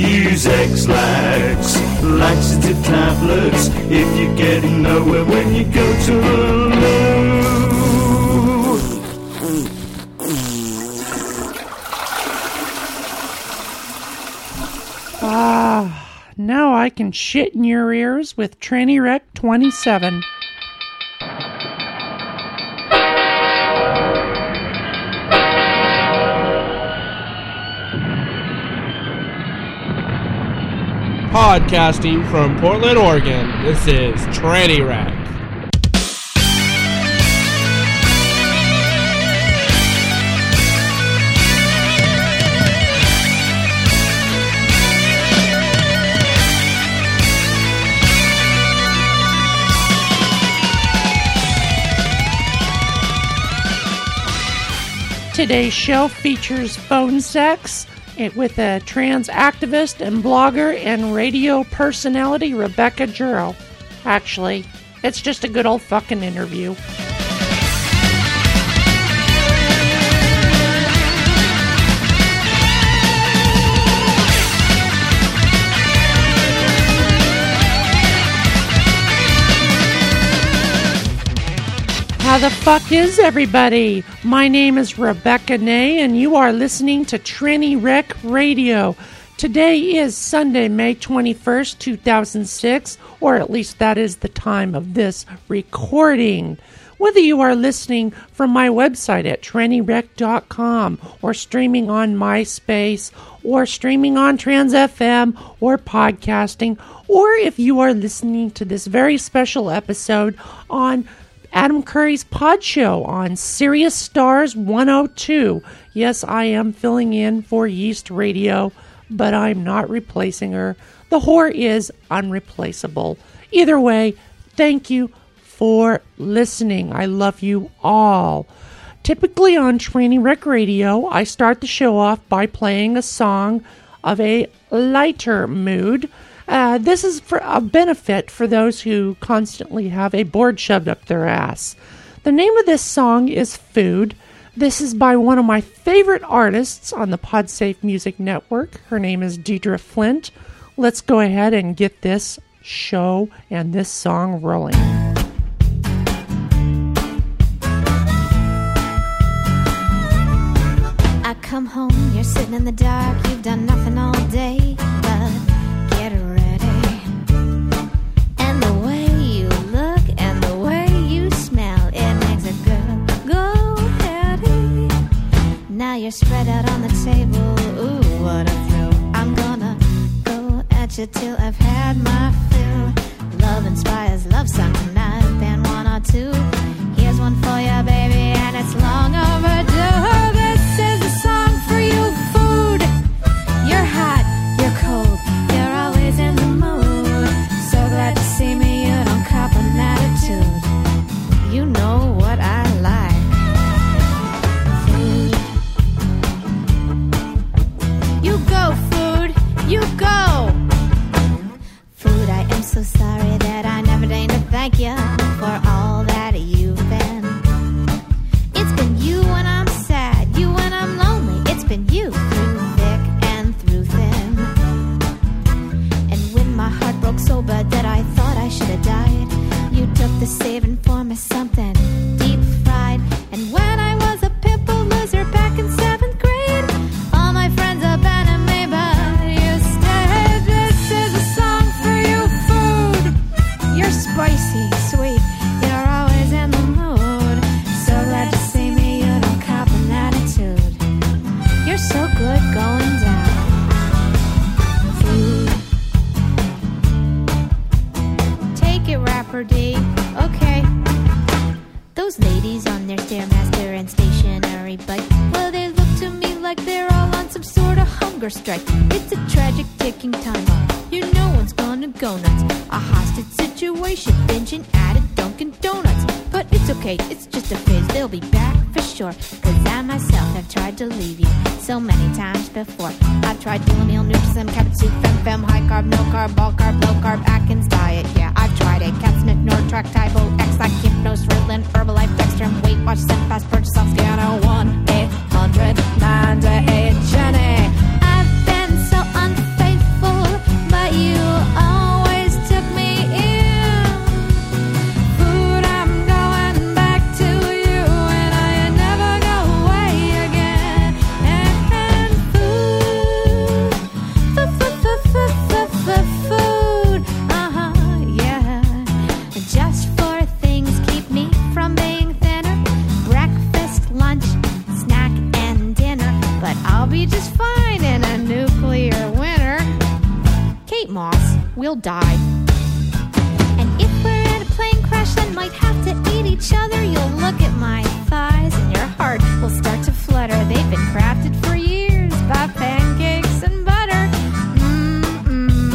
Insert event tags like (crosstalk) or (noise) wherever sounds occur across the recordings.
use Ex-Lax, laxative tablets, if you're getting nowhere when you go to the loo. Ah, now I can shit in your ears with Tranny Wreck 27. Podcasting from Portland, Oregon, this is Tranny Wreck. Today's show features phone sex with a trans activist and blogger and radio personality, Rebecca Juro. Actually, it's just a good old fucking interview. How the fuck is everybody? My name is Rebecca Nay, and you are listening to Tranny Wreck Radio. Today is Sunday, May 21st, 2006, or at least that is the time of this recording. Whether you are listening from my website at trannywreck.com or streaming on MySpace or streaming on Trans FM or podcasting, or if you are listening to this very special episode on Adam Curry's Pod Show on Sirius Stars 102. Yes, I am filling in for Yeast Radio, but I'm not replacing her. The whore is unreplaceable. Either way, thank you for listening. I love you all. Typically on Tranny Wreck Radio, I start the show off by playing a song of a lighter mood. Uh, this is for a benefit for those who constantly have a board shoved up their ass. The name of this song is Food. This is by one of my favorite artists on the Podsafe Music Network. Her name is Deidre Flint. Let's go ahead and get this show and this song rolling. I come home, you're sitting in the dark, you've done nothing all day but Now you're spread out on the table, ooh, what a thrill. I'm gonna go at you till I've had my fill. Love inspires love song, I've been one or two. Here's one for you, baby, and it's long overdue. Hunger strike. It's a tragic ticking time bomb. You know one's gonna go nuts. A hostage situation, binging at a Dunkin' Donuts. But it's okay, it's just a phase. They'll be back for sure. Cause I myself have tried to leave you so many times before. I've tried meal, Nutrisem, carrot soup, fem, fem, high carb, no carb, all carb, low carb, Atkins diet. Yeah, I've tried it. Capsnic, Nortrac, Tybo, Ex-Lax, Hypnos, Ritalin, Herbalife, Dexatrim, Weight Watch, Fast Purchase, Scanner, 1 800 98 Jenny. Die. And if we're in a plane crash and might have to eat each other, you'll look at my thighs and your heart will start to flutter. They've been crafted for years by pancakes and butter. Mm-mm-mm.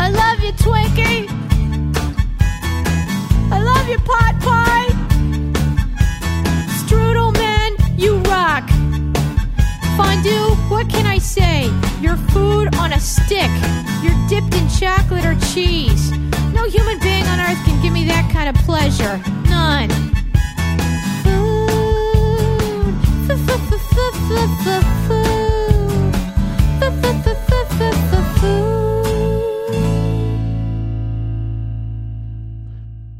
I love you, Twinkie. I love your pot pie. Strudel man, you rock. Fondue, what can I say? You're food on a stick. You're dipped in chocolate or cheese. No human being on earth can give me that kind of pleasure. None. Food. F-f-f-f-f-food.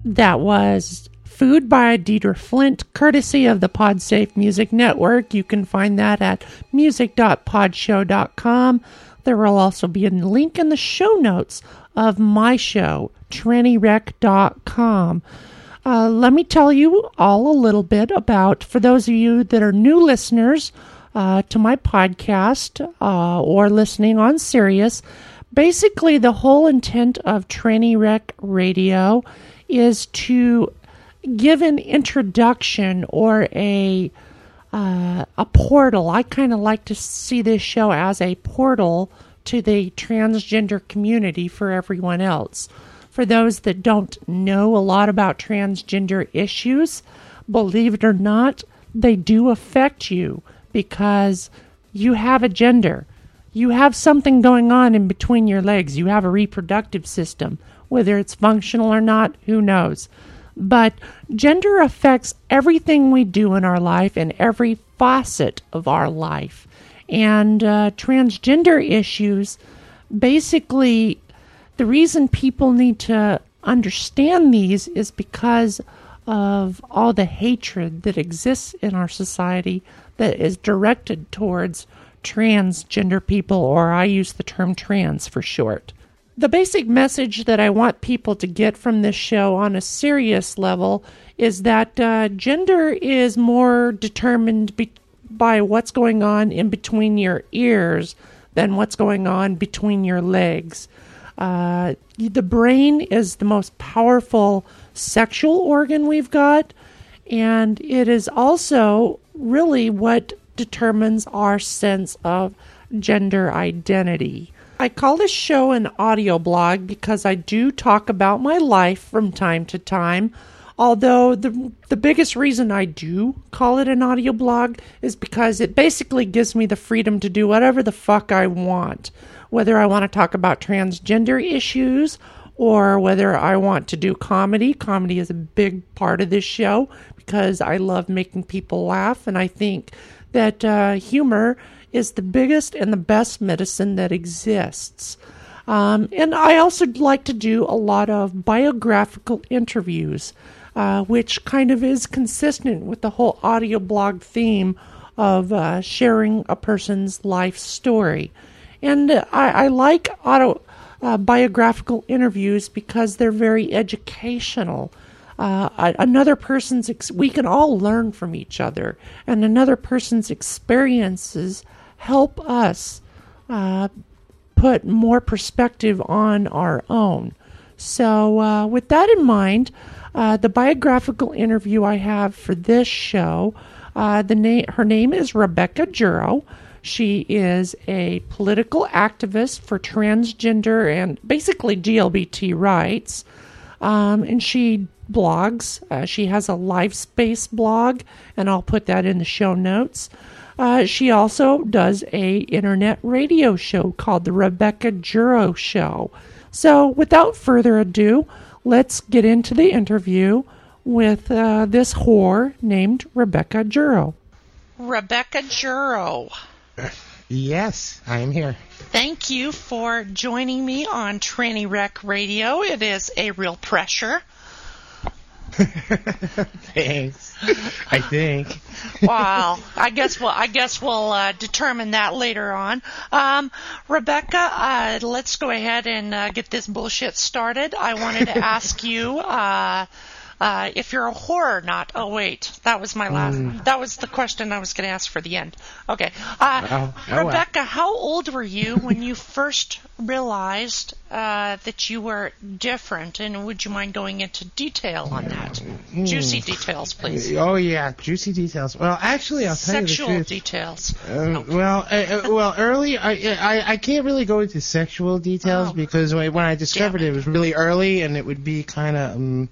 That was Food by Deidre Flint, courtesy of the PodSafe Music Network. You can find that at music.podshow.com. There will also be a link in the show notes of my show, trannywreck.com. Uh, let me tell you all a little bit about, for those of you that are new listeners uh, to my podcast uh, or listening on Sirius, basically the whole intent of Tranny Wreck Radio is to give an introduction or a uh, a portal. I kind of like to see this show as a portal to the transgender community for everyone else. For those that don't know a lot about transgender issues, believe it or not, they do affect you because you have a gender. You have something going on in between your legs. You have a reproductive system. Whether it's functional or not, who knows? But gender affects everything we do in our life and every facet of our life. And uh, transgender issues basically, the reason people need to understand these is because of all the hatred that exists in our society that is directed towards transgender people, or I use the term trans for short. The basic message that I want people to get from this show on a serious level is that uh, gender is more determined be- by what's going on in between your ears than what's going on between your legs. Uh, the brain is the most powerful sexual organ we've got, and it is also really what determines our sense of gender identity. I call this show an audio blog because I do talk about my life from time to time. Although the the biggest reason I do call it an audio blog is because it basically gives me the freedom to do whatever the fuck I want. Whether I want to talk about transgender issues or whether I want to do comedy. Comedy is a big part of this show because I love making people laugh and I think that uh, humor is the biggest and the best medicine that exists. Um, and I also like to do a lot of biographical interviews, uh, which kind of is consistent with the whole audio blog theme of uh, sharing a person's life story. And I, I like auto uh, biographical interviews because they're very educational uh, another person's ex- we can all learn from each other and another person's experiences help us uh, put more perspective on our own so uh, with that in mind uh, the biographical interview i have for this show uh, the name her name is rebecca juro she is a political activist for transgender and basically GLBT rights. Um, and she blogs. Uh, she has a LifeSpace blog, and I'll put that in the show notes. Uh, she also does a internet radio show called the Rebecca Juro Show. So, without further ado, let's get into the interview with uh, this whore named Rebecca Juro. Rebecca Juro. Yes, I am here. Thank you for joining me on Tranny Wreck Radio. It is a real pressure. (laughs) Thanks. I think. wow. I guess we'll I guess we'll uh, determine that later on. Um, Rebecca, uh, let's go ahead and uh, get this bullshit started. I wanted to ask you. Uh, if you're a whore or not. Oh wait, that was my last. Mm. That was the question I was going to ask for the end. Okay, uh, Oh, oh well. Rebecca, how old were you when you first realized uh, that you were different? And would you mind going into detail on that? Juicy details, please. Oh yeah, juicy details. Well, actually, I'll tell Sexual you the truth. details. Uh, well, uh, uh, well, early, I, I I can't really go into sexual details Oh. because when I discovered it, it was really early, and it would be kind of um,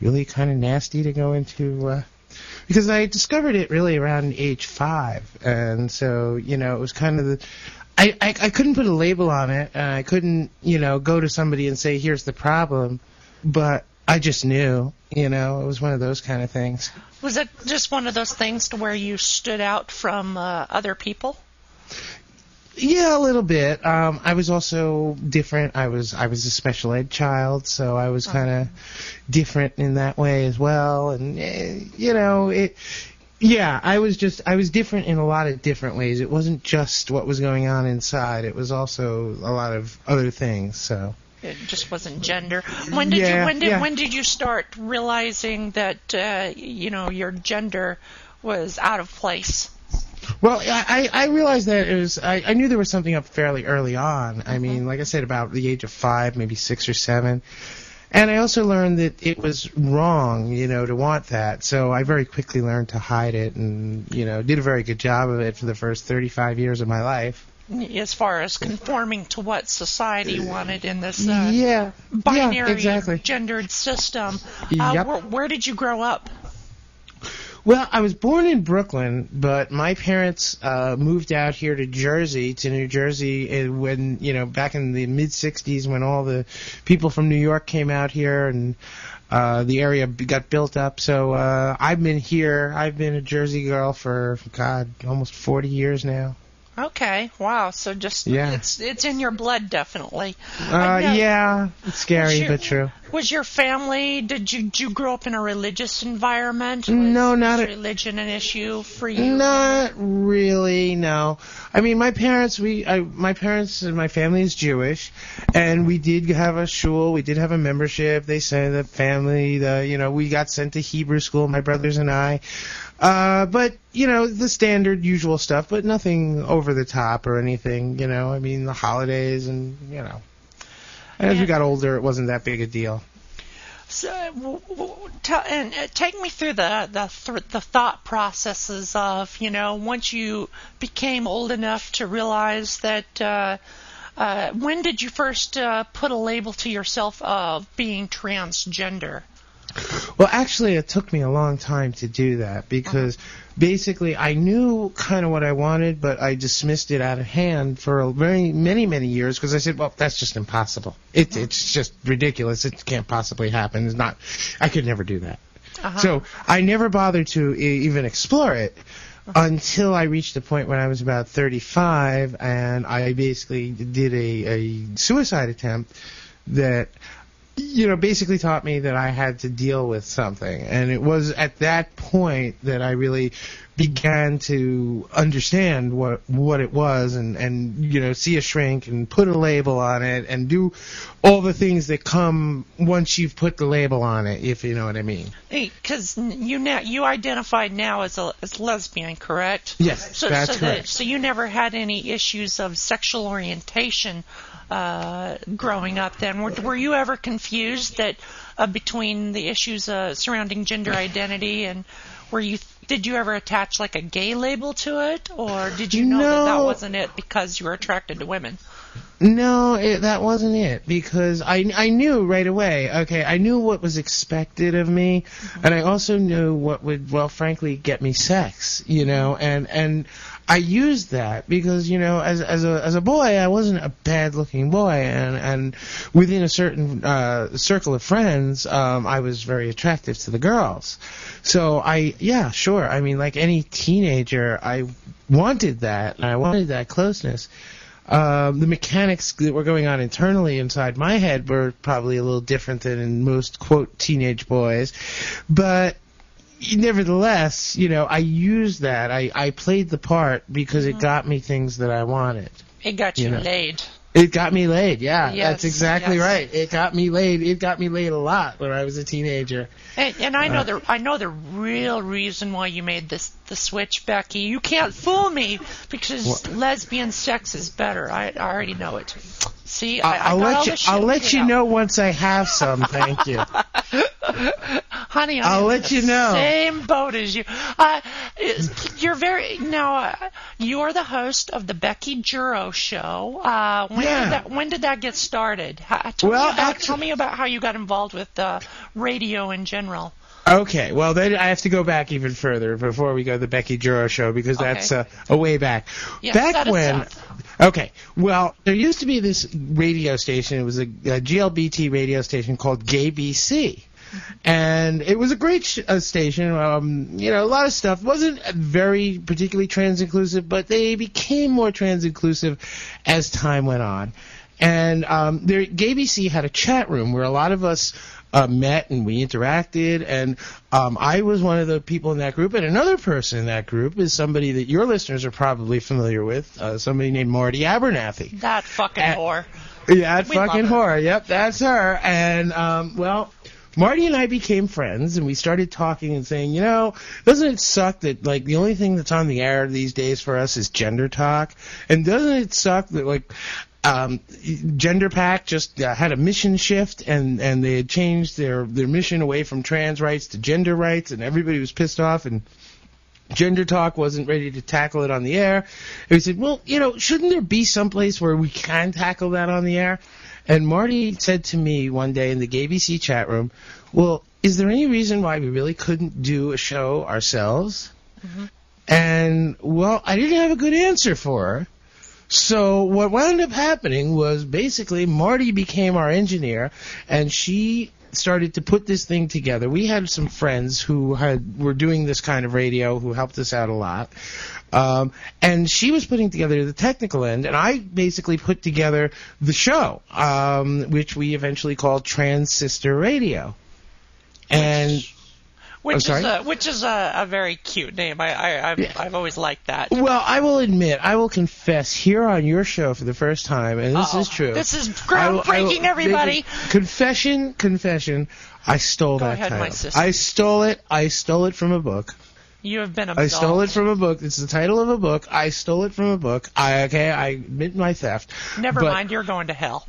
really kind of nasty to go into. Uh, because I discovered it really around age five, and so you know it was kind of the. I, I, I couldn't put a label on it, and I couldn't, you know, go to somebody and say, "Here's the problem," but I just knew, you know, it was one of those kind of things. Was it just one of those things to where you stood out from uh, other people? Yeah, a little bit. Um, I was also different. I was I was a special ed child, so I was kind of different in that way as well. And eh, you know, it. Yeah, I was just I was different in a lot of different ways. It wasn't just what was going on inside. It was also a lot of other things. So. It just wasn't gender. When did you when did yeah. when did you start realizing that uh, you know your gender was out of place? Well, I, I I realized that it was I, I knew there was something up fairly early on. I mean, like I said, about the age of five, maybe six or seven. And I also learned that it was wrong, you know, to want that. So I very quickly learned to hide it and, you know, did a very good job of it for the first 35 years of my life. As far as conforming to what society wanted in this uh, yeah. binary yeah, exactly. gendered system. Uh, Yep. where, where did you grow up? Well, I was born in Brooklyn, but my parents uh, moved out here to Jersey, to New Jersey, uh, when you know back in the mid '60s, when all the people from New York came out here and uh, the area got built up. So uh, I've been here. I've been a Jersey girl for God, almost 40 years now. Okay, wow. So just Yeah. it's it's in your blood, definitely. Uh, yeah, it's scary your- but true. Was your family? Did you did you grow up in a religious environment? Was, No, not was a- religion an issue for you. Not really, no. I mean, my parents, we, I, my parents and my family is Jewish, and we did have a shul. We did have a membership. They sent the family, the, you know, we got sent to Hebrew school, my brothers and I. Uh, but you know, the standard, usual stuff, but nothing over the top or anything. You know, I mean, the holidays and you know. As Yeah. we got older, it wasn't that big a deal. So, w- w- tell, and uh, take me through the the th- the thought processes of you know once you became old enough to realize that. Uh, uh, when did you first uh, put a label to yourself of being transgender? Well, actually, it took me a long time to do that because basically I knew kind of what I wanted, but I dismissed it out of hand for a very many many years because I said, "Well, that's just impossible. It, it's just ridiculous. It can't possibly happen. It's not. I could never do that." Uh-huh. So I never bothered to e- even explore it until I reached the point when I was about 35, and I basically did a, a suicide attempt that you know, basically taught me that I had to deal with something. And it was at that point that I really began to understand what what it was and and you know see a shrink and put a label on it and do all the things that come once you've put the label on it if you know what I mean. Because you now you identified now as a as lesbian, correct? Yes, So, that's so, correct. so you never had any issues of sexual orientation uh, growing up. Then were, were you ever confused that uh, between the issues uh, surrounding gender identity and were you did you ever attach like a gay label to it, or did you know that that wasn't it because you were attracted to women? No, it, that wasn't it because I I knew right away. Okay, I knew what was expected of me, and I also knew what would well, frankly, get me sex. You know, and and I used that because you know, as as a as a boy, I wasn't a bad looking boy, and and within a certain uh, circle of friends, um, I was very attractive to the girls. So I yeah, sure. I mean, like any teenager, I wanted that, and I wanted that closeness um, the mechanics that were going on internally inside my head were probably a little different than in most quote teenage boys, but nevertheless, you know, I used that. I I played the part because it got me things that I wanted. It got you You know. laid. It got me laid. Yeah, Yes, that's exactly yes. right. It got me laid. It got me laid a lot when I was a teenager. And, and I know Uh, the I know the real reason why you made this the switch, Becky. You can't fool me because lesbian sex is better. I, I already know it. See, I, I I'll got all let you. I'll let you out. know once I have some. Thank you. (laughs) honey. I'm I'll in let the you know. Same boat as you. Uh, you're very now. Uh, you're the host of the Becky Juro show. Uh, when Yeah. did that When did that get started? Tell Well, me about, actu- tell me about how you got involved with uh, radio in general. Okay, well then I have to go back even further before we go to the Becky Juro show because Okay. that's uh, a way back. Yeah, back when. Okay, well there used to be this radio station. It was a, a GLBT radio station called GayBC. And it was a great sh- uh, station. Um, you know, a lot of stuff wasn't very particularly trans inclusive, but they became more trans inclusive as time went on. And um, there, had a chat room where a lot of us uh, met and we interacted. And um, I was one of the people in that group. And another person in that group is somebody that your listeners are probably familiar with, uh, somebody named Marti Abernathey. That fucking Uh, whore. Yeah, that We fucking whore. Yep, that's her. And um, well, Marti and I became friends, and we started talking and saying, you know, doesn't it suck that like the only thing that's on the air these days for us is gender talk? And doesn't it suck that like um, GenderPAC just uh, had a mission shift, and and they had changed their their mission away from trans rights to gender rights, and everybody was pissed off and. Gender Talk wasn't ready to tackle it on the air. And we said, well, you know, shouldn't there be some place where we can tackle that on the air? And Marti said to me one day in the GayBC chat room, well, is there any reason why we really couldn't do a show ourselves? And, well, I didn't have a good answer for her. So what wound up happening was basically Marti became our engineer, and she started to put this thing together. We had some friends who had were doing this kind of radio who helped us out a lot. Um, and she was putting together the technical end, and I basically put together the show, um, which we eventually called Trans Sister Radio. And Which is a, which is a, a very cute name. I, I I've, Yeah. I've always liked that. well, I will admit, I will confess here on your show for the first time, and this Uh-oh. is true. This is I will- I will groundbreaking, everybody. Confession, confession. I stole Go that ahead, my sister. I stole it. I stole it from a book. You have been I stole it from a book. It's the title of a book. I stole it from a book. I okay. I admit my theft. Never But- mind, you're going to hell.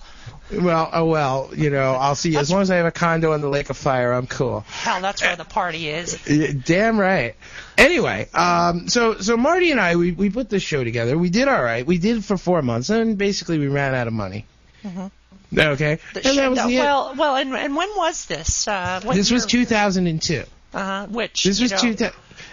Well, oh well, you know, I'll see you. As long as I have a condo on the Lake of Fire, I'm cool. Hell, that's where the party is. Damn right. Anyway, um, so so Marti and I, we, we put this show together. We did all right. We did for four months, and basically we ran out of money. Mm-hmm. Okay. The that was the well, well, and and when was this? Uh, this was 2002. Uh huh. Which this was know,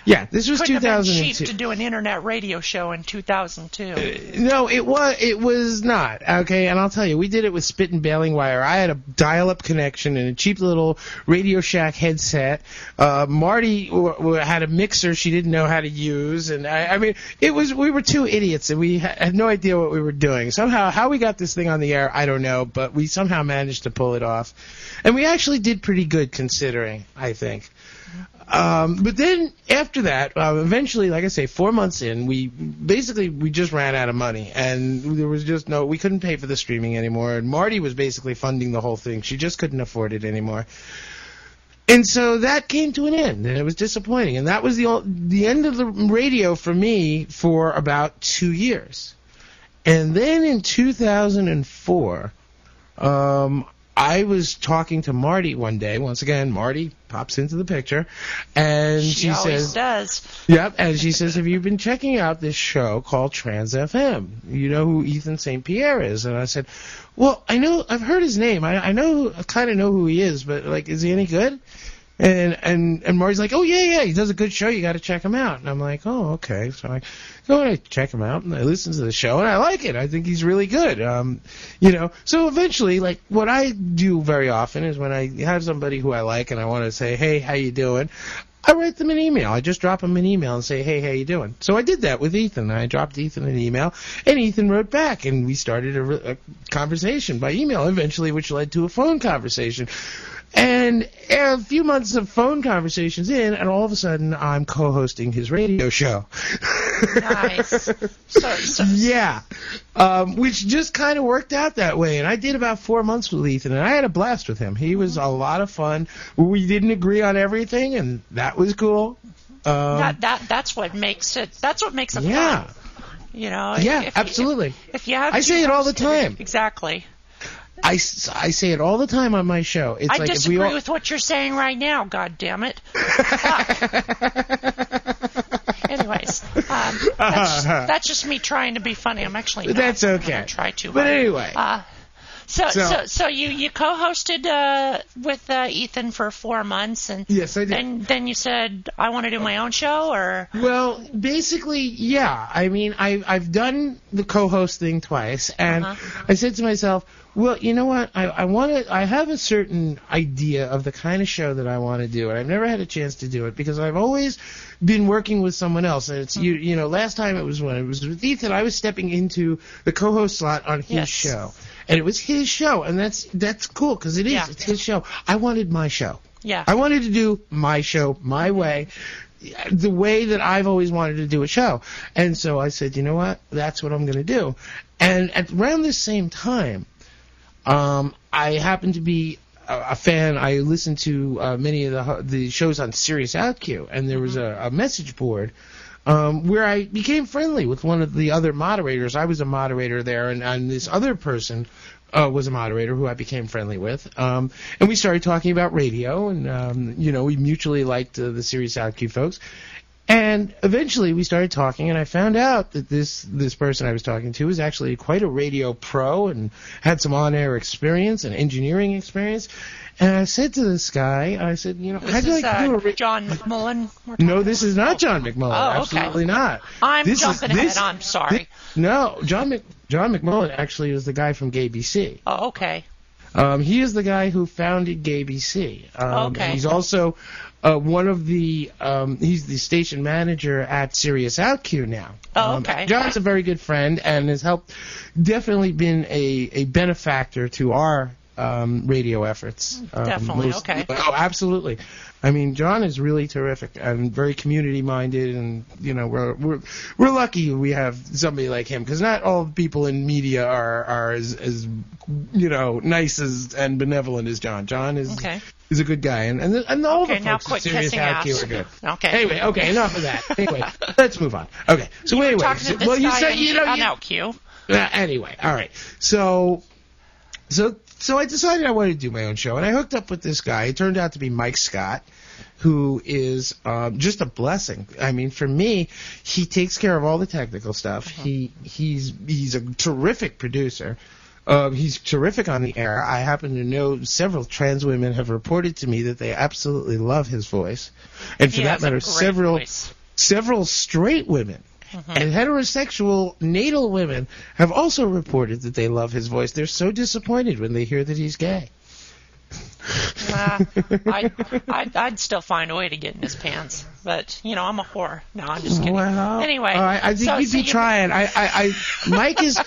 yeah, this was couldn't have been cheap 2002. to do an internet radio show in 2002. No, it was it was not okay, and I'll tell you, we did it with spit and baling wire. I had a dial-up connection and a cheap little Radio Shack headset. Uh, Marti w- w- had a mixer she didn't know how to use, and I, I mean, it was we were two idiots and we ha- had no idea what we were doing. Somehow, how we got this thing on the air, I don't know, but we somehow managed to pull it off, and we actually did pretty good considering, I think. Um, but then after that, uh, eventually, like I say, four months in, we basically we just ran out of money, and there was just no, we couldn't pay for the streaming anymore. And Marti was basically funding the whole thing; she just couldn't afford it anymore. And so that came to an end, and it was disappointing. And that was the the end of the radio for me for about two years. And then in 2004, um, I was talking to Marti one day. Once again, Marti pops into the picture, and she she always says, does. "Yep." And she says, "Have you been checking out this show called Trans FM? You know who Ethan St. Pierre is?" And I said, "Well, I know. I've heard his name. I, I know. I kind of know who he is, but like, is he any good?" And and and Marti's like, "Oh yeah, yeah. He does a good show. You got to check him out." And I'm like, "Oh, okay." So I go and I check him out, and I listen to the show, and I like it. I think he's really good. Um, you know. So eventually, like, what I do very often is when I have somebody who I like and I want to say, "Hey, how you doing?" I write them an email. I just drop them an email and say, "Hey, how you doing?" So I did that with Ethan. I dropped Ethan an email, and Ethan wrote back, and we started a, a conversation by email, eventually, which led to a phone conversation. And a few months of phone conversations in, and all of a sudden, I'm co-hosting his radio show. nice. (laughs) So, so Yeah, um, which just kind of worked out that way. And I did about four months with Ethan, and I had a blast with him. He was a lot of fun. We didn't agree on everything, and that was cool. Um, that that that's what makes it. That's what makes it yeah, fun. You know. yeah, if absolutely. If, if you have, I say it all the time. Exactly. I, I say it all the time on my show. It's I like disagree all, with what you're saying right now. God damn it. (laughs) Anyways, um, that's, (laughs) that's just me trying to be funny. I'm actually not. That's okay. try to. But anyway. Uh, so, So- so, so, you you co-hosted uh, with uh, Ethan for four months, and Yes, I did. then then you said I want to do my own show, or Well, basically, yeah. I mean, I, I've done the co-host thing twice, and Uh-huh. I said to myself, well, you know what? I, I want to. I have a certain idea of the kind of show that I want to do, and I've never had a chance to do it because I've always been working with someone else. And it's you, Mm-hmm. you know, last time it was when it was with Ethan, I was stepping into the co-host slot on his Yes. show, and it was his show, and that's that's cool because it is. Yeah. It's his show. I wanted my show. yeah, I wanted to do my show my way, the way that I've always wanted to do a show. And so I said, you know what? That's what I'm going to do. And at around the same time, um, I happen to be a, a fan. I listened to uh, many of the the shows on Sirius OutQ, and there was a, a message board. Um, where I became friendly with one of the other moderators. I was a moderator there, and, and this other person uh, was a moderator who I became friendly with. Um, and we started talking about radio, and um, you know, we mutually liked uh, the Sirius OutQ folks. And eventually, we started talking, and I found out that this this person I was talking to was actually quite a radio pro and had some on-air experience and engineering experience. And I said to this guy, I said, you know, this how'd is like to do a uh, ra- John McMullen. no, this is not John McMullen. Oh, okay. Absolutely not. I'm This is- jumping ahead. this- I'm sorry. thi- no, John Mc, John McMullen actually is the guy from GayBC. oh, okay. Um, he is the guy who founded GayBC. Um, Okay. He's also uh, one of the um, he's the station manager at Sirius OutQ now. Oh, Um, okay. John's a very good friend and has helped definitely been a, a benefactor to our um, radio efforts. Um, Definitely, okay. Oh, absolutely. I mean, John is really terrific and very community minded, and you know, we're we're we're lucky we have somebody like him because not all people in media are are as, as you know nice as and benevolent as John. John is Okay. is a good guy, and and, and all Okay, the now folks quit at kissing ass. are good. Okay. Anyway, okay, enough of that. (laughs) Anyway, let's move on. Okay, so anyway, Talking so- well, you said you know you, OutQ. uh, anyway, all right. So, so, so I decided I wanted to do my own show, and I hooked up with this guy. It turned out to be Mike Scott, who is um, just a blessing. I mean, for me, he takes care of all the technical stuff. He he's he's a terrific producer. Um, he's terrific on the air. I happen to know several trans women have reported to me that they absolutely love his voice, and for He that matter, several voice. several straight women and heterosexual natal women have also reported that they love his voice. They're so disappointed when they hear that he's gay. Uh, I, (laughs) I'd, I'd still find a way to get in his pants, but you know I'm a whore. No, I'm just kidding. Well, anyway, uh, I think so, you'd so be you- trying. I, I, I, Mike is.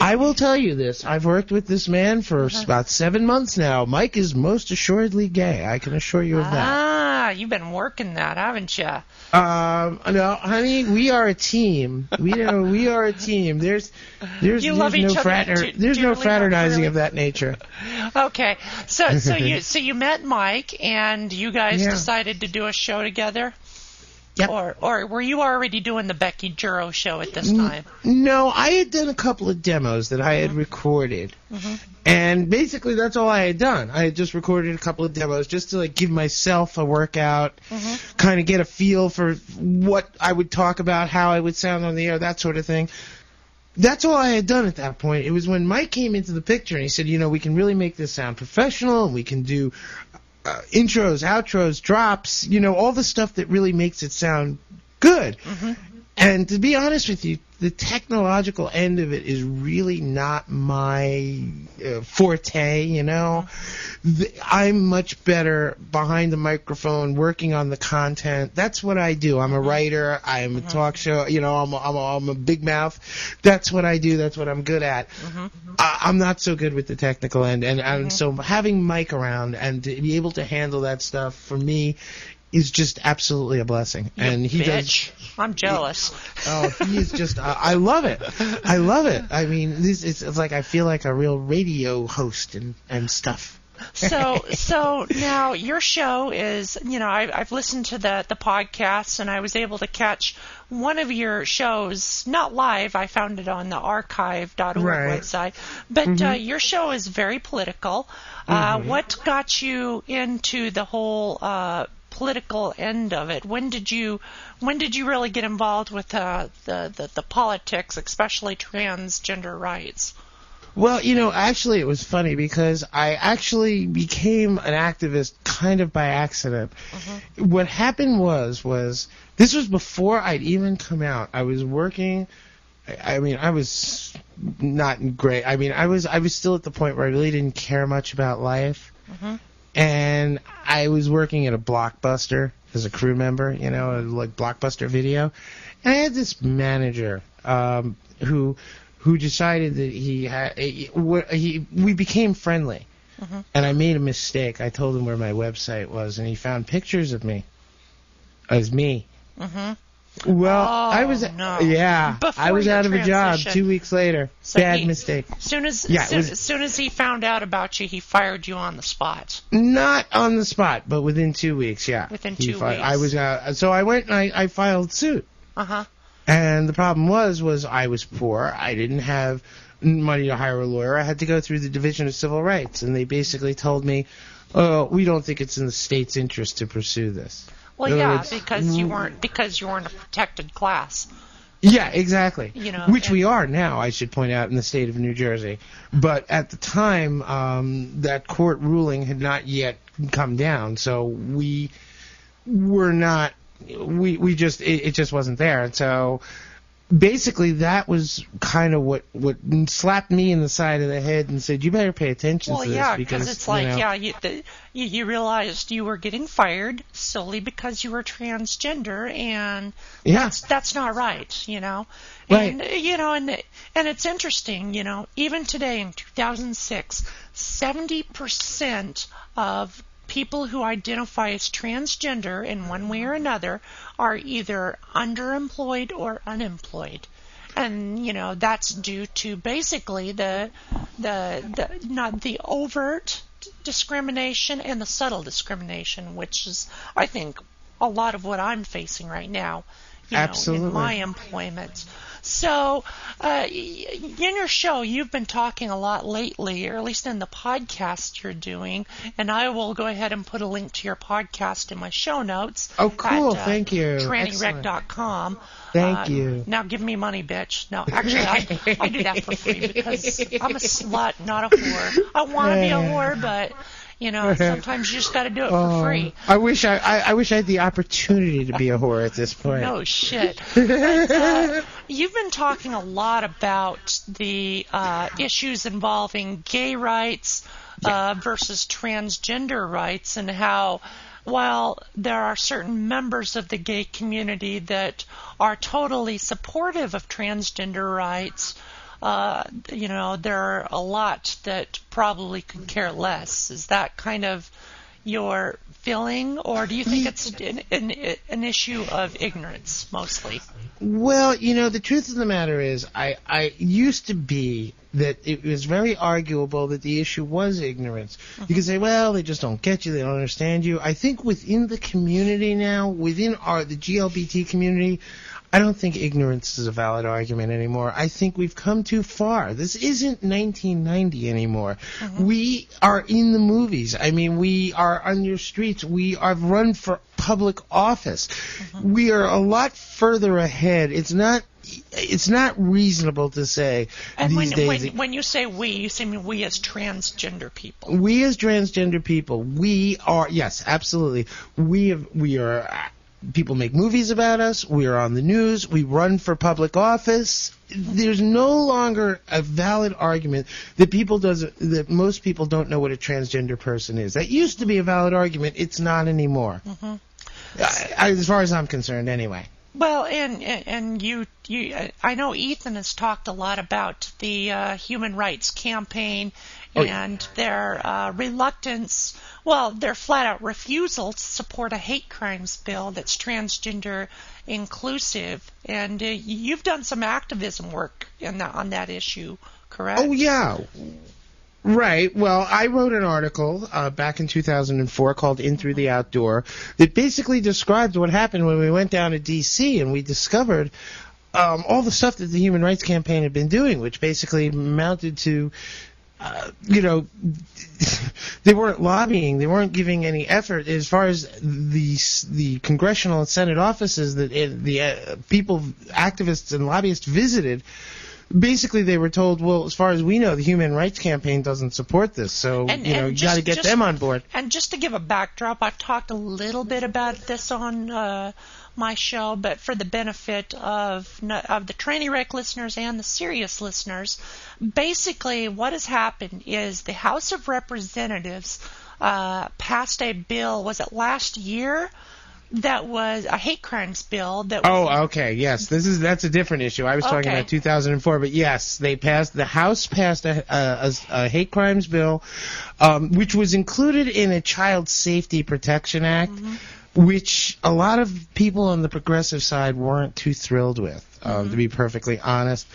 I will tell you this. I've worked with this man for Uh-huh. about seven months now. Mike is most assuredly gay. I can assure you of that. Ah, you've been working that, haven't you? Um, no, honey, we are a team. We know we are a team. There's, there's, You there's love no frater, de- there's no dearly, fraternizing really? of that nature. Okay, so so you (laughs) so you met Mike and you guys Yeah. decided to do a show together, Yep. or or were you already doing the Becky Juro show at this time? No, I had done a couple of demos that I had mm-hmm. recorded, mm-hmm. and basically that's all I had done. I had just recorded a couple of demos just to like give myself a workout, mm-hmm. kind of get a feel for what I would talk about, how I would sound on the air, that sort of thing. That's all I had done at that point. It was when Mike came into the picture and he said, you know, we can really make this sound professional, and we can do uh, intros, outros, drops, you know, all the stuff that really makes it sound good. And to be honest with you, the technological end of it is really not my uh, forte, you know. The, I'm much better behind the microphone working on the content. That's what I do. I'm a mm-hmm. writer. I'm a mm-hmm. talk show, you know, I'm a, I'm, a, I'm a big mouth. That's what I do. That's what I'm good at. Mm-hmm. I, I'm not so good with the technical end. And, and so having Mike around and to be able to handle that stuff for me is just absolutely a blessing, and he Bitch. I'm jealous. does. Oh, he is just. Uh, I love it. I love it. I mean, this it's, it's like I feel like a real radio host and and stuff. so (laughs) so now your show is you know I, I've listened to the the podcasts and I was able to catch one of your shows not live I found it on the archive.org Right. website but uh, your show is very political uh, what got you into the whole uh, political end of it when did you when did you really get involved with uh, the, the the politics especially transgender rights Well, you know, actually, it was funny because I actually became an activist kind of by accident. What happened was, was this was before I'd even come out. I was working. I, I mean, I was not great. I mean, I was, I was still at the point where I really didn't care much about life, and I was working at a blockbuster as a crew member. You know, like blockbuster video, and I had this manager um, who who decided that he had he, he we became friendly and I made a mistake. I told him where my website was and he found pictures of me as me. Mm-hmm. Well, I was Oh, no. yeah, Before I was out of a job 2 weeks later. So Bad he- mistake. As soon as, Yeah, as, soon, was- as soon as he found out about you, he fired you on the spot. Not on the spot, but within 2 weeks, yeah. Within two fi- weeks. I was uh, so I went and I, I filed suit. Uh huh. And the problem was, was I was poor. I didn't have money to hire a lawyer. I had to go through the Division of Civil Rights, and they basically told me, "Oh, we don't think it's in the state's interest to pursue this." Well, yeah, because you weren't because you weren't a protected class. Yeah, exactly. You know, which and- we are now, I should point out, in the state of New Jersey. But at the time, um, that court ruling had not yet come down, so we were not. We we just it, it just wasn't there, and so basically that was kind of what what slapped me in the side of the head and said, "You better pay attention Well, to this yeah, because it's you like know, yeah, you, the, you you realized you were getting fired solely because you were transgender, and Yeah. that's that's not right, you know. Right. And uh, you know, and and it's interesting, you know, even today in 2006, 70 percent of people who identify as transgender in one way or another are either underemployed or unemployed. And you know that's due to basically the the, the not the overt discrimination and the subtle discrimination which is i think a lot of what i'm facing right now you know, in my employment so uh, in your show you've been talking a lot lately or at least in the podcast you're doing and i will go ahead and put a link to your podcast in my show notes Oh, cool. at, uh, Thank you. trannyWreck.com. Thank Uh, you. Now give me money, bitch. No, actually, I, I do that for free because I'm a slut, not a whore. I want to be a whore, but you know, (laughs) sometimes you just got to do it for Oh, free. I wish I, I I wish I had the opportunity to be a whore at this point. No shit. (laughs) But, uh, you've been talking a lot about the uh, issues involving gay rights uh, versus transgender rights and how, while there are certain members of the gay community that are totally supportive of transgender rights, uh, you know, there are a lot that probably could care less. Is that kind of your feeling, or do you think it's an, an, an issue of ignorance mostly? Well, you know, the truth of the matter is, I, I used to be that it was very arguable that the issue was ignorance. You could say, well, they just don't get you, they don't understand you. I think within the community now, within our the GLBT community, I don't think ignorance is a valid argument anymore. I think we've come too far. This isn't 1990 anymore. Mm-hmm. We are in the movies. I mean, we are on your streets. We are run for public office. Mm-hmm. We are a lot further ahead. It's not. It's not reasonable to say And these when, days. when, when you say we, you say we as transgender people. we as transgender people, we are yes, absolutely. We have we are people make movies about us. We are on the news. We run for public office. There's no longer a valid argument that people does that most people don't know what a transgender person is. That used to be a valid argument. It's not anymore. I, I, as far as I'm concerned, anyway. Well, and and you you I know Ethan has talked a lot about the uh, human rights campaign Oh, yeah. and their uh, reluctance, well, their flat out refusal to support a hate crimes bill that's transgender inclusive. And uh, you've done some activism work in that, on that issue, correct? Oh yeah. Right. Well, I wrote an article uh, back in 2004 called "In Through the Outdoor" that basically described what happened when we went down to D.C. and we discovered um, all the stuff that the Human Rights Campaign had been doing, which basically amounted to, uh, you know, they weren't lobbying, they weren't giving any effort. As far as the the congressional and Senate offices that it, the uh, people, activists and lobbyists visited basically they were told, well, as far as we know, the Human Rights Campaign doesn't support this, so And- you know you got to get just- them on board. And just to give a backdrop, I talked a little bit about this on uh, my show, but for the benefit of of the Tranny Wreck listeners and the Sirius listeners, basically what has happened is the House of Representatives uh, passed a bill. Was it last year? That was a hate crimes bill that was Oh, okay, yes, this is that's a different issue. I was talking about 2004, but yes, they passed. The House passed a, a, a, a hate crimes bill, um, which was included in a Child Safety Protection Act, which a lot of people on the progressive side weren't too thrilled with, um, to be perfectly honest.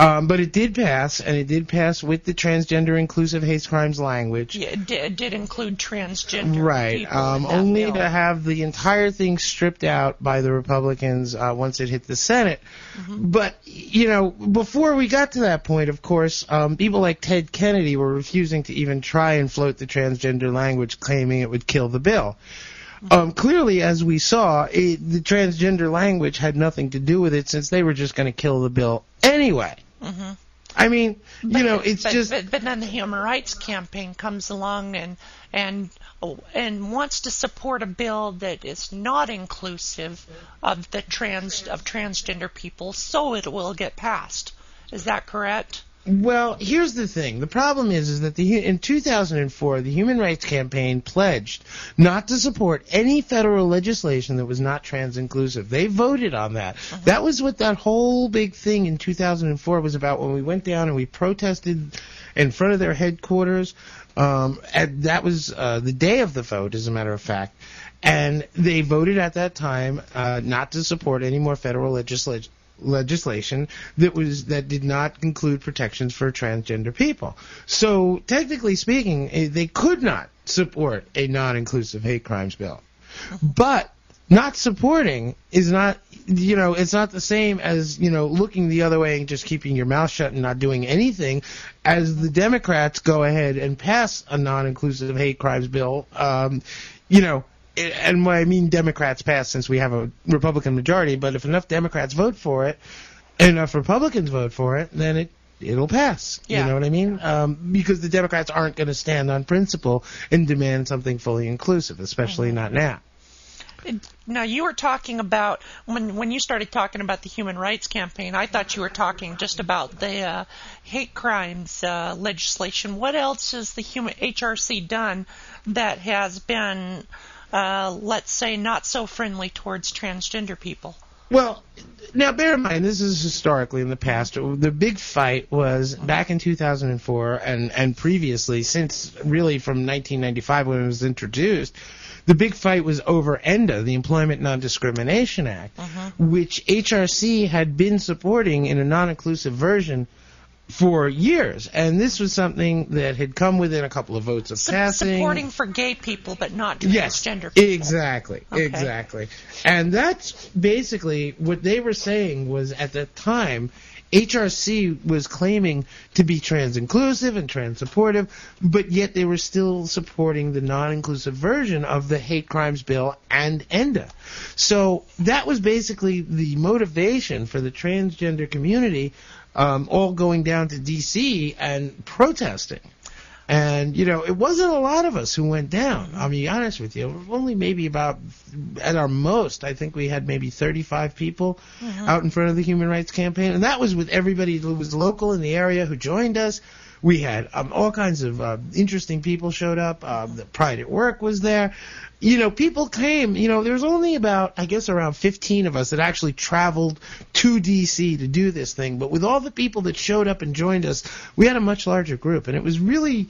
Um, but it did pass, and it did pass with the transgender inclusive hate crimes language. Yeah, it did, did include transgender Right. people Um, only bill. to have the entire thing stripped out by the Republicans uh, once it hit the Senate. Mm-hmm. But you know, before we got to that point, of course, um, people like Ted Kennedy were refusing to even try and float the transgender language, claiming it would kill the bill. Mm-hmm. Um, clearly, as we saw, it, the transgender language had nothing to do with it, since they were just going to kill the bill anyway. I mean, you know, it's but, just But, but then the Human Rights Campaign comes along and and oh, and wants to support a bill that is not inclusive of the trans of transgender people, so it will get passed. Is that correct? Well, here's the thing. The problem is, is that the in 2004, the Human Rights Campaign pledged not to support any federal legislation that was not trans-inclusive. They voted on that. That was what that whole big thing in 2004 was about. When we went down and we protested in front of their headquarters, um, and that was uh, the day of the vote, as a matter of fact. And they voted at that time uh, not to support any more federal legislation legislation that was that did not include protections for transgender people. So technically speaking, eh, they could not support a non-inclusive hate crimes bill. But not supporting is not you know it's not the same as you know looking the other way and just keeping your mouth shut and not doing anything as the democrats go ahead and pass a non-inclusive hate crimes bill um you know and what I mean Democrats pass since we have a Republican majority, but if enough Democrats vote for it, and enough Republicans vote for it, then it it'll pass. Yeah. You know what I mean? Um, because the Democrats aren't going to stand on principle and demand something fully inclusive, especially not now. Now you were talking about when when you started talking about the Human Rights Campaign. I thought you were talking just about the uh, hate crimes uh, legislation. What else has the human HRC done that has been, uh, let's say, not so friendly towards transgender people? Well, now bear in mind this is historically in the past. The big fight was back in 2004 and and previously, since really from 1995 when it was introduced. The big fight was over ENDA, the Employment Non-Discrimination Act, which HRC had been supporting in a non-inclusive version for years, and this was something that had come within a couple of votes of Su- passing. supporting for gay people, but not Yes, transgender people. exactly, Okay. exactly. And that's basically what they were saying was at the time, HRC was claiming to be trans inclusive and trans supportive, but yet they were still supporting the non inclusive version of the hate crimes bill and ENDA. So that was basically the motivation for the transgender community um, all going down to D.C. and protesting. And you know, it wasn't a lot of us who went down. I'll be honest with you. Only maybe about, at our most, I think we had maybe 35 people out in front of the Human Rights Campaign, and that was with everybody who was local in the area who joined us. We had um, all kinds of uh, interesting people showed up. Um, the Pride at Work was there. You know, people came. You know, there was only about, I guess, around 15 of us that actually traveled to D.C. to do this thing. But with all the people that showed up and joined us, we had a much larger group, and it was really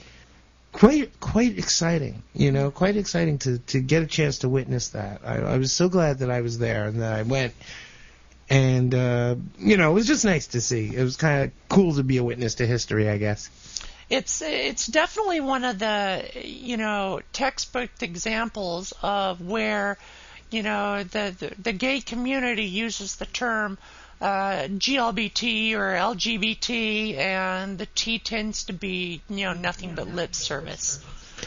quite quite exciting. You know, quite exciting to to get a chance to witness that. I, I was so glad that I was there and that I went and uh, you know, it was just nice to see. It was kind of cool to be a witness to history, I guess. It's it's definitely one of the you know textbook examples of where you know the the, the gay community uses the term uh, GLBT or LGBT, and the T tends to be you know nothing but lip service.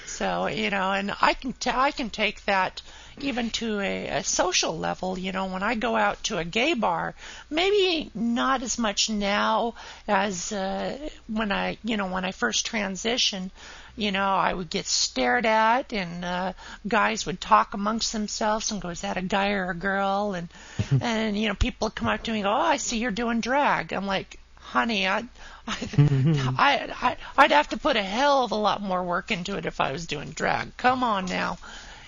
So you know, and I can t- I can take that even to a, a social level. You know, when I go out to a gay bar, maybe not as much now as uh, when I you know when I first transitioned. You know, I would get stared at, and uh, guys would talk amongst themselves and go, "Is that a guy or a girl?" And (laughs) and you know, people would come up to me and go, "Oh, I see you're doing drag." I'm like, "Honey, I (laughs) I, I, I'd have to put a hell of a lot more work into it if I was doing drag. Come on now.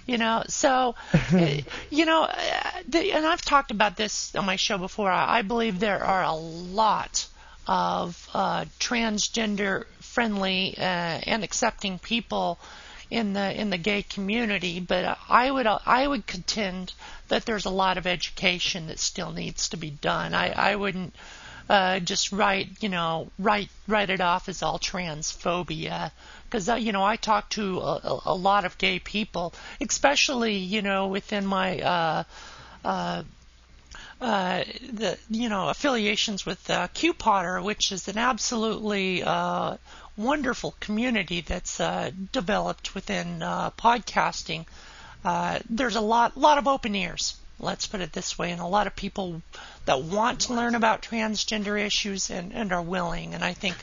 You know, so, (laughs) you know, uh, and I've talked about this on my show before. I, I believe there are a lot of uh, transgender friendly uh, and accepting people in the in the gay community, but I would I would contend that there's a lot of education that still needs to be done. I I wouldn't uh, just write, you know, write write it off as all transphobia. Because uh, you know, I talk to a, a, lot of gay people, especially you know within my uh, uh, uh, the you know affiliations with uh, QPodder, which is an absolutely uh, wonderful community that's uh, developed within uh, podcasting. Uh, there's a lot lot of open ears let's put it this way, and a lot of people that want to learn about transgender issues and, and are willing. And I think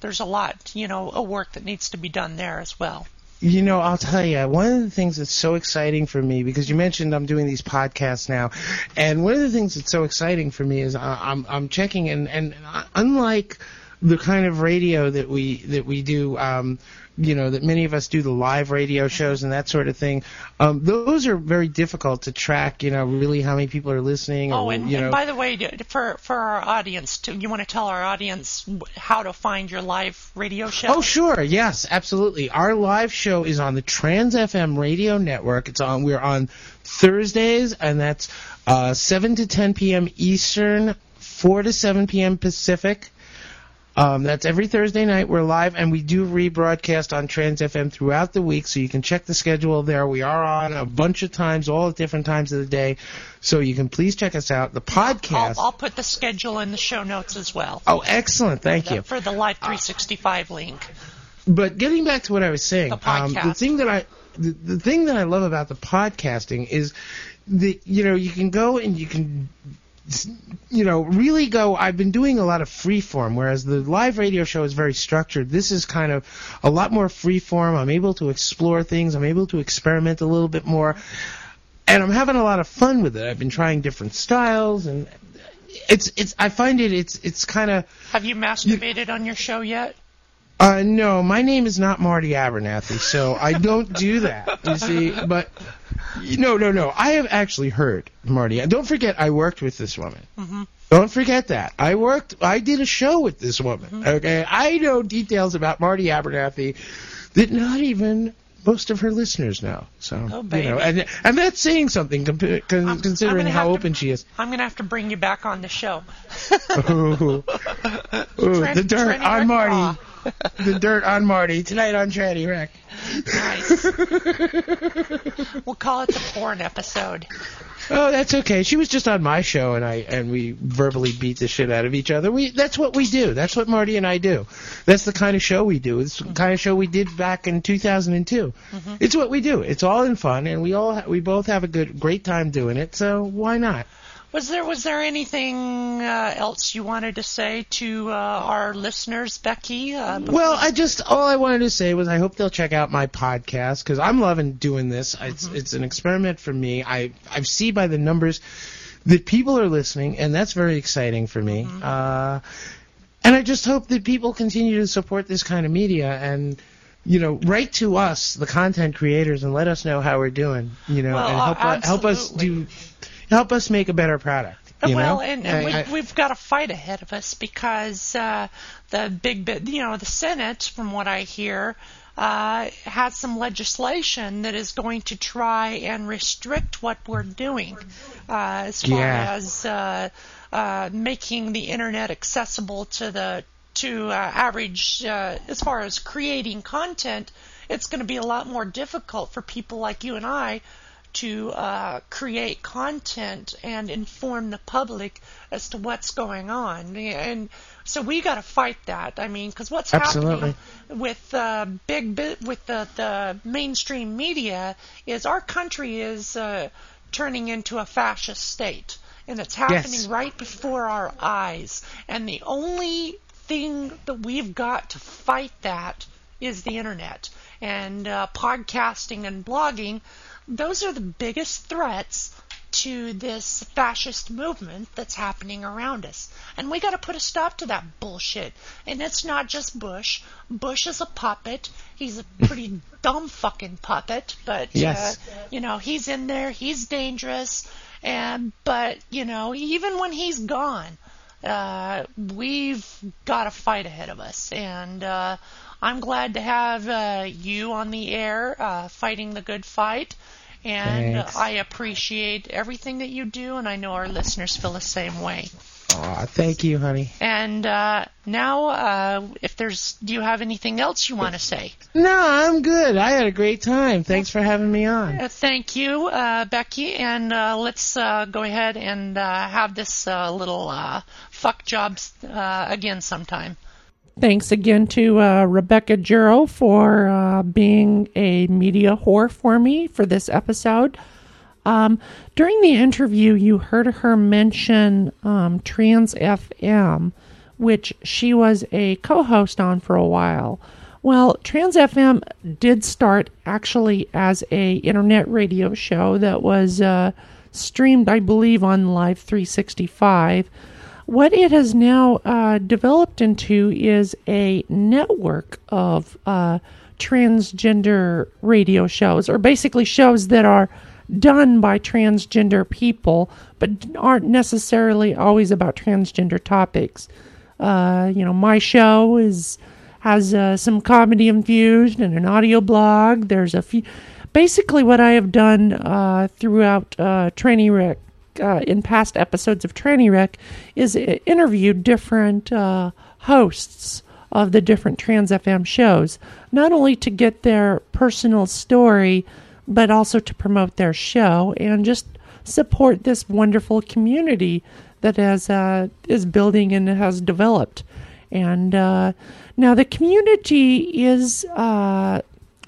there's a lot, you know, a work that needs to be done there as well. You know, I'll tell you, one of the things that's so exciting for me, because you mentioned I'm doing these podcasts now, and one of the things that's so exciting for me is I'm, I'm checking, and, and unlike the kind of radio that we that we do, um, you know that many of us do the live radio shows and that sort of thing. Um, those are very difficult to track. You know, really how many people are listening. Oh, and, you know, and by the way, for for our audience, too, you want to tell our audience how to find your live radio show? Oh, sure, yes, absolutely. Our live show is on the Trans FM radio network. It's on. We're on Thursdays, and that's uh, 7 to 10 p.m. Eastern, 4 to 7 p.m. Pacific. Um, that's every Thursday night. We're live, and we do rebroadcast on Trans FM throughout the week, so you can check the schedule there. We are on a bunch of times, all at different times of the day, so you can please check us out. The podcast. I'll, I'll put the schedule in the show notes as well. Oh, excellent! Thank you for the Live 365 uh, link. But getting back to what I was saying, the, um, the thing that I the, the thing that I love about the podcasting is that you know you can go and you can you know, really go. I've been doing a lot of free form, whereas the live radio show is very structured. This is kind of a lot more free form. I'm able to explore things. I'm able to experiment a little bit more, and I'm having a lot of fun with it. I've been trying different styles, and it's it's. I find it. It's it's kind of. Have you masturbated you, on your show yet? Uh, no, my name is not Marti Abernathey, so I don't do that. You see, but no, no, no. I have actually heard Marti. Don't forget, I worked with this woman. Mm-hmm. Don't forget that. I worked. I did a show with this woman. Mm-hmm. Okay, I know details about Marti Abernathey that not even most of her listeners know. So, oh, baby. you know, and and that's saying something con- considering how open to, she is. I'm gonna have to bring you back on the show. (laughs) (laughs) ooh, ooh, the dirt on Marti the dirt on Marti tonight on Tranny Wreck. Nice. we'll call it the porn episode. Oh, that's okay. She was just on my show, and I and we verbally beat the shit out of each other. We that's what we do. That's what Marti and I do. That's the kind of show we do. It's the kind of show we did back in 2002. Mm-hmm. It's what we do. It's all in fun, and we all ha- we both have a good great time doing it. So why not? Was there was there anything uh, else you wanted to say to uh, our listeners, Becky? Uh, well, I just all I wanted to say was I hope they'll check out my podcast because I'm loving doing this. It's Mm-hmm. it's an experiment for me. I I see by the numbers that people are listening, and that's very exciting for me. Mm-hmm. Uh, and I just hope that people continue to support this kind of media and you know, write to us, the content creators, and let us know how we're doing. You know, Well, and help uh, us help us do help us make a better product. You well, know? and, and I- we, I- we've got a fight ahead of us because uh, the big bit, you know, the Senate, from what I hear, uh, has some legislation that is going to try and restrict what we're doing uh, as far Yeah. as uh, uh, making the internet accessible to the to uh, average uh, as far as creating content. It's going to be a lot more difficult for people like you and I to uh, create content and inform the public as to what's going on. And so we got to fight that. I mean, because what's Absolutely. happening with uh, big bi- with the, the mainstream media is our country is uh, turning into a fascist state. And it's happening Yes. right before our eyes. And the only thing that we've got to fight that is the internet and uh, podcasting and blogging. Those are the biggest threats to this fascist movement that's happening around us. And we got to put a stop to that bullshit. And it's not just Bush. Bush is a puppet. He's a pretty (laughs) dumb fucking puppet, but Yes. uh, you know, he's in there, he's dangerous. And but, you know, even when he's gone, uh, we've got a fight ahead of us. And uh, I'm glad to have uh, you on the air uh, fighting the good fight. And Thanks. I appreciate everything that you do, and I know our listeners feel the same way. Aw, thank you, honey. And uh, now, uh, if there's, do you have anything else you want to say? No, I'm good. I had a great time. Thanks for having me on. Uh, thank you, uh, Becky, and uh, let's uh, go ahead and uh, have this uh, little uh, fuck jobs uh, again sometime. Thanks again to uh, Rebecca Juro for uh, being a media whore for me for this episode. Um, during the interview, you heard her mention um, Trans FM, which she was a co host on for a while. Well, Trans FM did start actually as a internet radio show that was uh, streamed, I believe, on Live 365. What it has now uh, developed into is a network of uh, transgender radio shows, or basically shows that are done by transgender people, but aren't necessarily always about transgender topics. Uh, you know, my show is has uh, some comedy infused and an audio blog. There's a few. Basically, what I have done uh, throughout uh, Tranny Wreck, uh, in past episodes of Tranny Wreck, is interviewed different uh, hosts of the different Trans FM shows, not only to get their personal story, but also to promote their show and just support this wonderful community that has uh, is building and has developed. And uh, now the community is uh,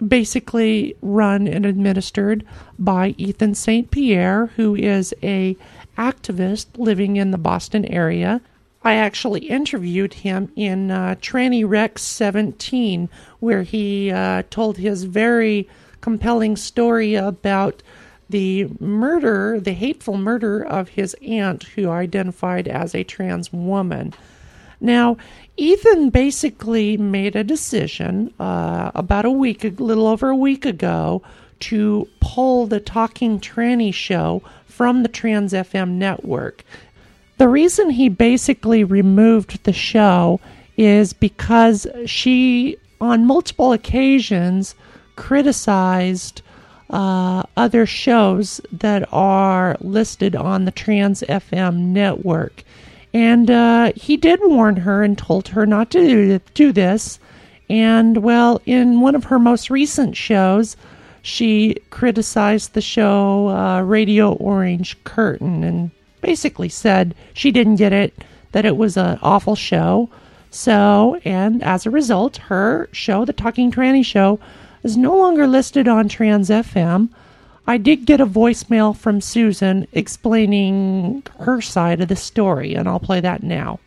basically run and administered by Ethan St. Pierre, who is a activist living in the Boston area. I actually interviewed him in uh, Tranny Wrecks 17, where he uh, told his very compelling story about the murder, the hateful murder of his aunt, who identified as a trans woman. Now, Ethan basically made a decision uh, about a week, a little over a week ago, to pull the Talking Tranny show from the Trans FM network. The reason he basically removed the show is because she, on multiple occasions, criticized uh, other shows that are listed on the Trans FM network. And uh, he did warn her and told her not to do, this. And, well, in one of her most recent shows, she criticized the show uh, Radio Orange Curtain and basically said she didn't get it, that it was an awful show. So, and as a result, her show, The Talking Tranny Show, is no longer listed on Trans FM. I did get a voicemail from Susan explaining her side of the story, and I'll play that now.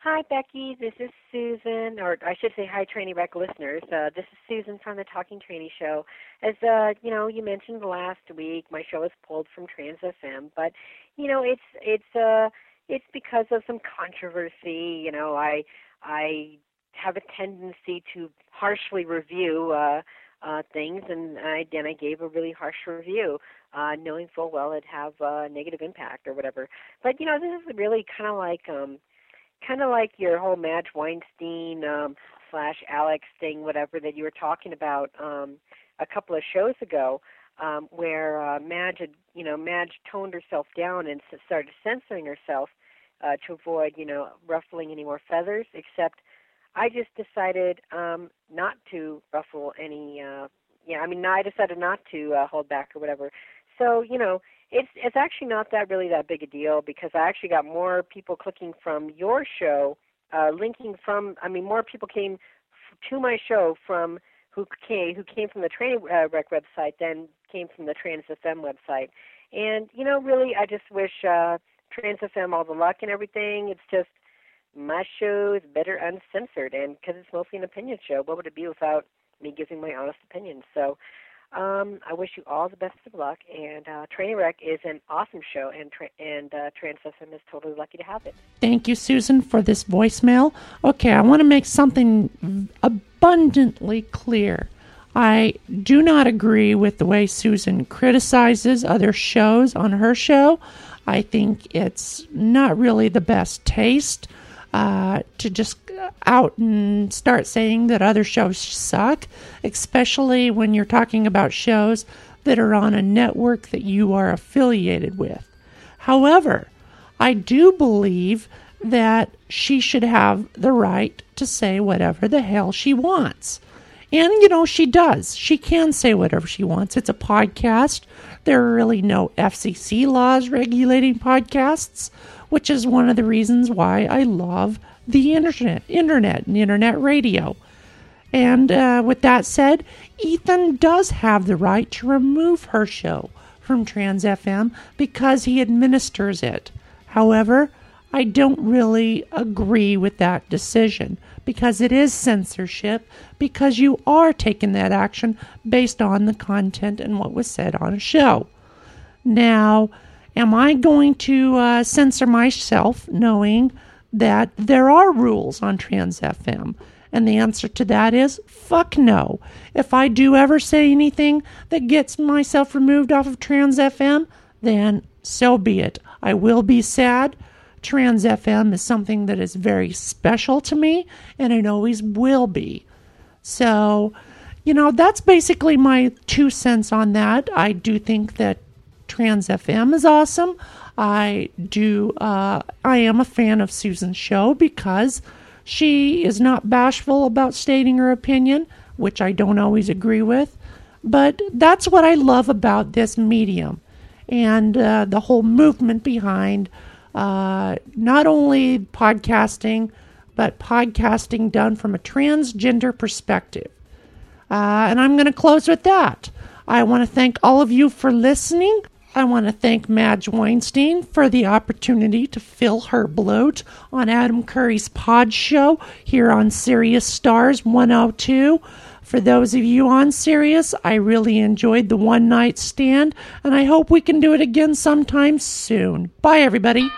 Hi, Becky. This is Susan, or I should say, hi, Tranny Wreck listeners. Uh, this is Susan from the Talking Tranny Show. As uh, you know, you mentioned last week, my show was pulled from Trans FM, but you know, it's it's uh, it's because of some controversy. You know, I I have a tendency to harshly review uh, uh, things, and I then I gave a really harsh review, uh, knowing full well it'd have a negative impact or whatever. But you know, this is really kind of like um, kind of like your whole Madge Weinstein um, slash Alex thing, whatever that you were talking about um, a couple of shows ago, um, where uh, Madge had, you know, Madge toned herself down and started censoring herself uh, to avoid, you know, ruffling any more feathers. Except, I just decided um, not to ruffle any. Uh, yeah, I mean, I decided not to uh, hold back or whatever. So, you know, it's it's actually not that really that big a deal because I actually got more people clicking from your show, uh, linking from. I mean, more people came f- to my show from who came who came from the Training uh, Wreck website than came from the Trans FM website. And you know, really, I just wish uh, Trans FM all the luck and everything. It's just my show is better uncensored, and because it's mostly an opinion show, what would it be without me giving my honest opinion? So. Um, I wish you all the best of luck, and uh, Tranny Wreck is an awesome show, and tra- and uh, is totally lucky to have it. Thank you, Susan, for this voicemail. Okay, I want to make something abundantly clear. I do not agree with the way Susan criticizes other shows on her show. I think it's not really the best taste uh, to just out and start saying that other shows suck, especially when you're talking about shows that are on a network that you are affiliated with. However, I do believe that she should have the right to say whatever the hell she wants. And, you know, she does. She can say whatever she wants. It's a podcast. There are really no FCC laws regulating podcasts, which is one of the reasons why I love the internet, internet and internet radio. And uh, with that said, Ethan does have the right to remove her show from Trans FM because he administers it. However, I don't really agree with that decision because it is censorship because you are taking that action based on the content and what was said on a show. Now, am I going to uh, censor myself knowing that there are rules on Trans FM? And the answer to that is fuck no. If I do ever say anything that gets myself removed off of Trans FM, then so be it. I will be sad. Trans FM is something that is very special to me, and it always will be. So, you know, that's basically my two cents on that. I do think that Trans FM is awesome. I do, uh, I am a fan of Susan's show because she is not bashful about stating her opinion, which I don't always agree with. But that's what I love about this medium and uh, the whole movement behind uh, not only podcasting, but podcasting done from a transgender perspective. Uh, and I'm going to close with that. I want to thank all of you for listening. I want to thank Madge Weinstein for the opportunity to fill her bloat on Adam Curry's PodShow here on Sirius Stars 102. For those of you on Sirius, I really enjoyed the one night stand, and I hope we can do it again sometime soon. Bye, everybody.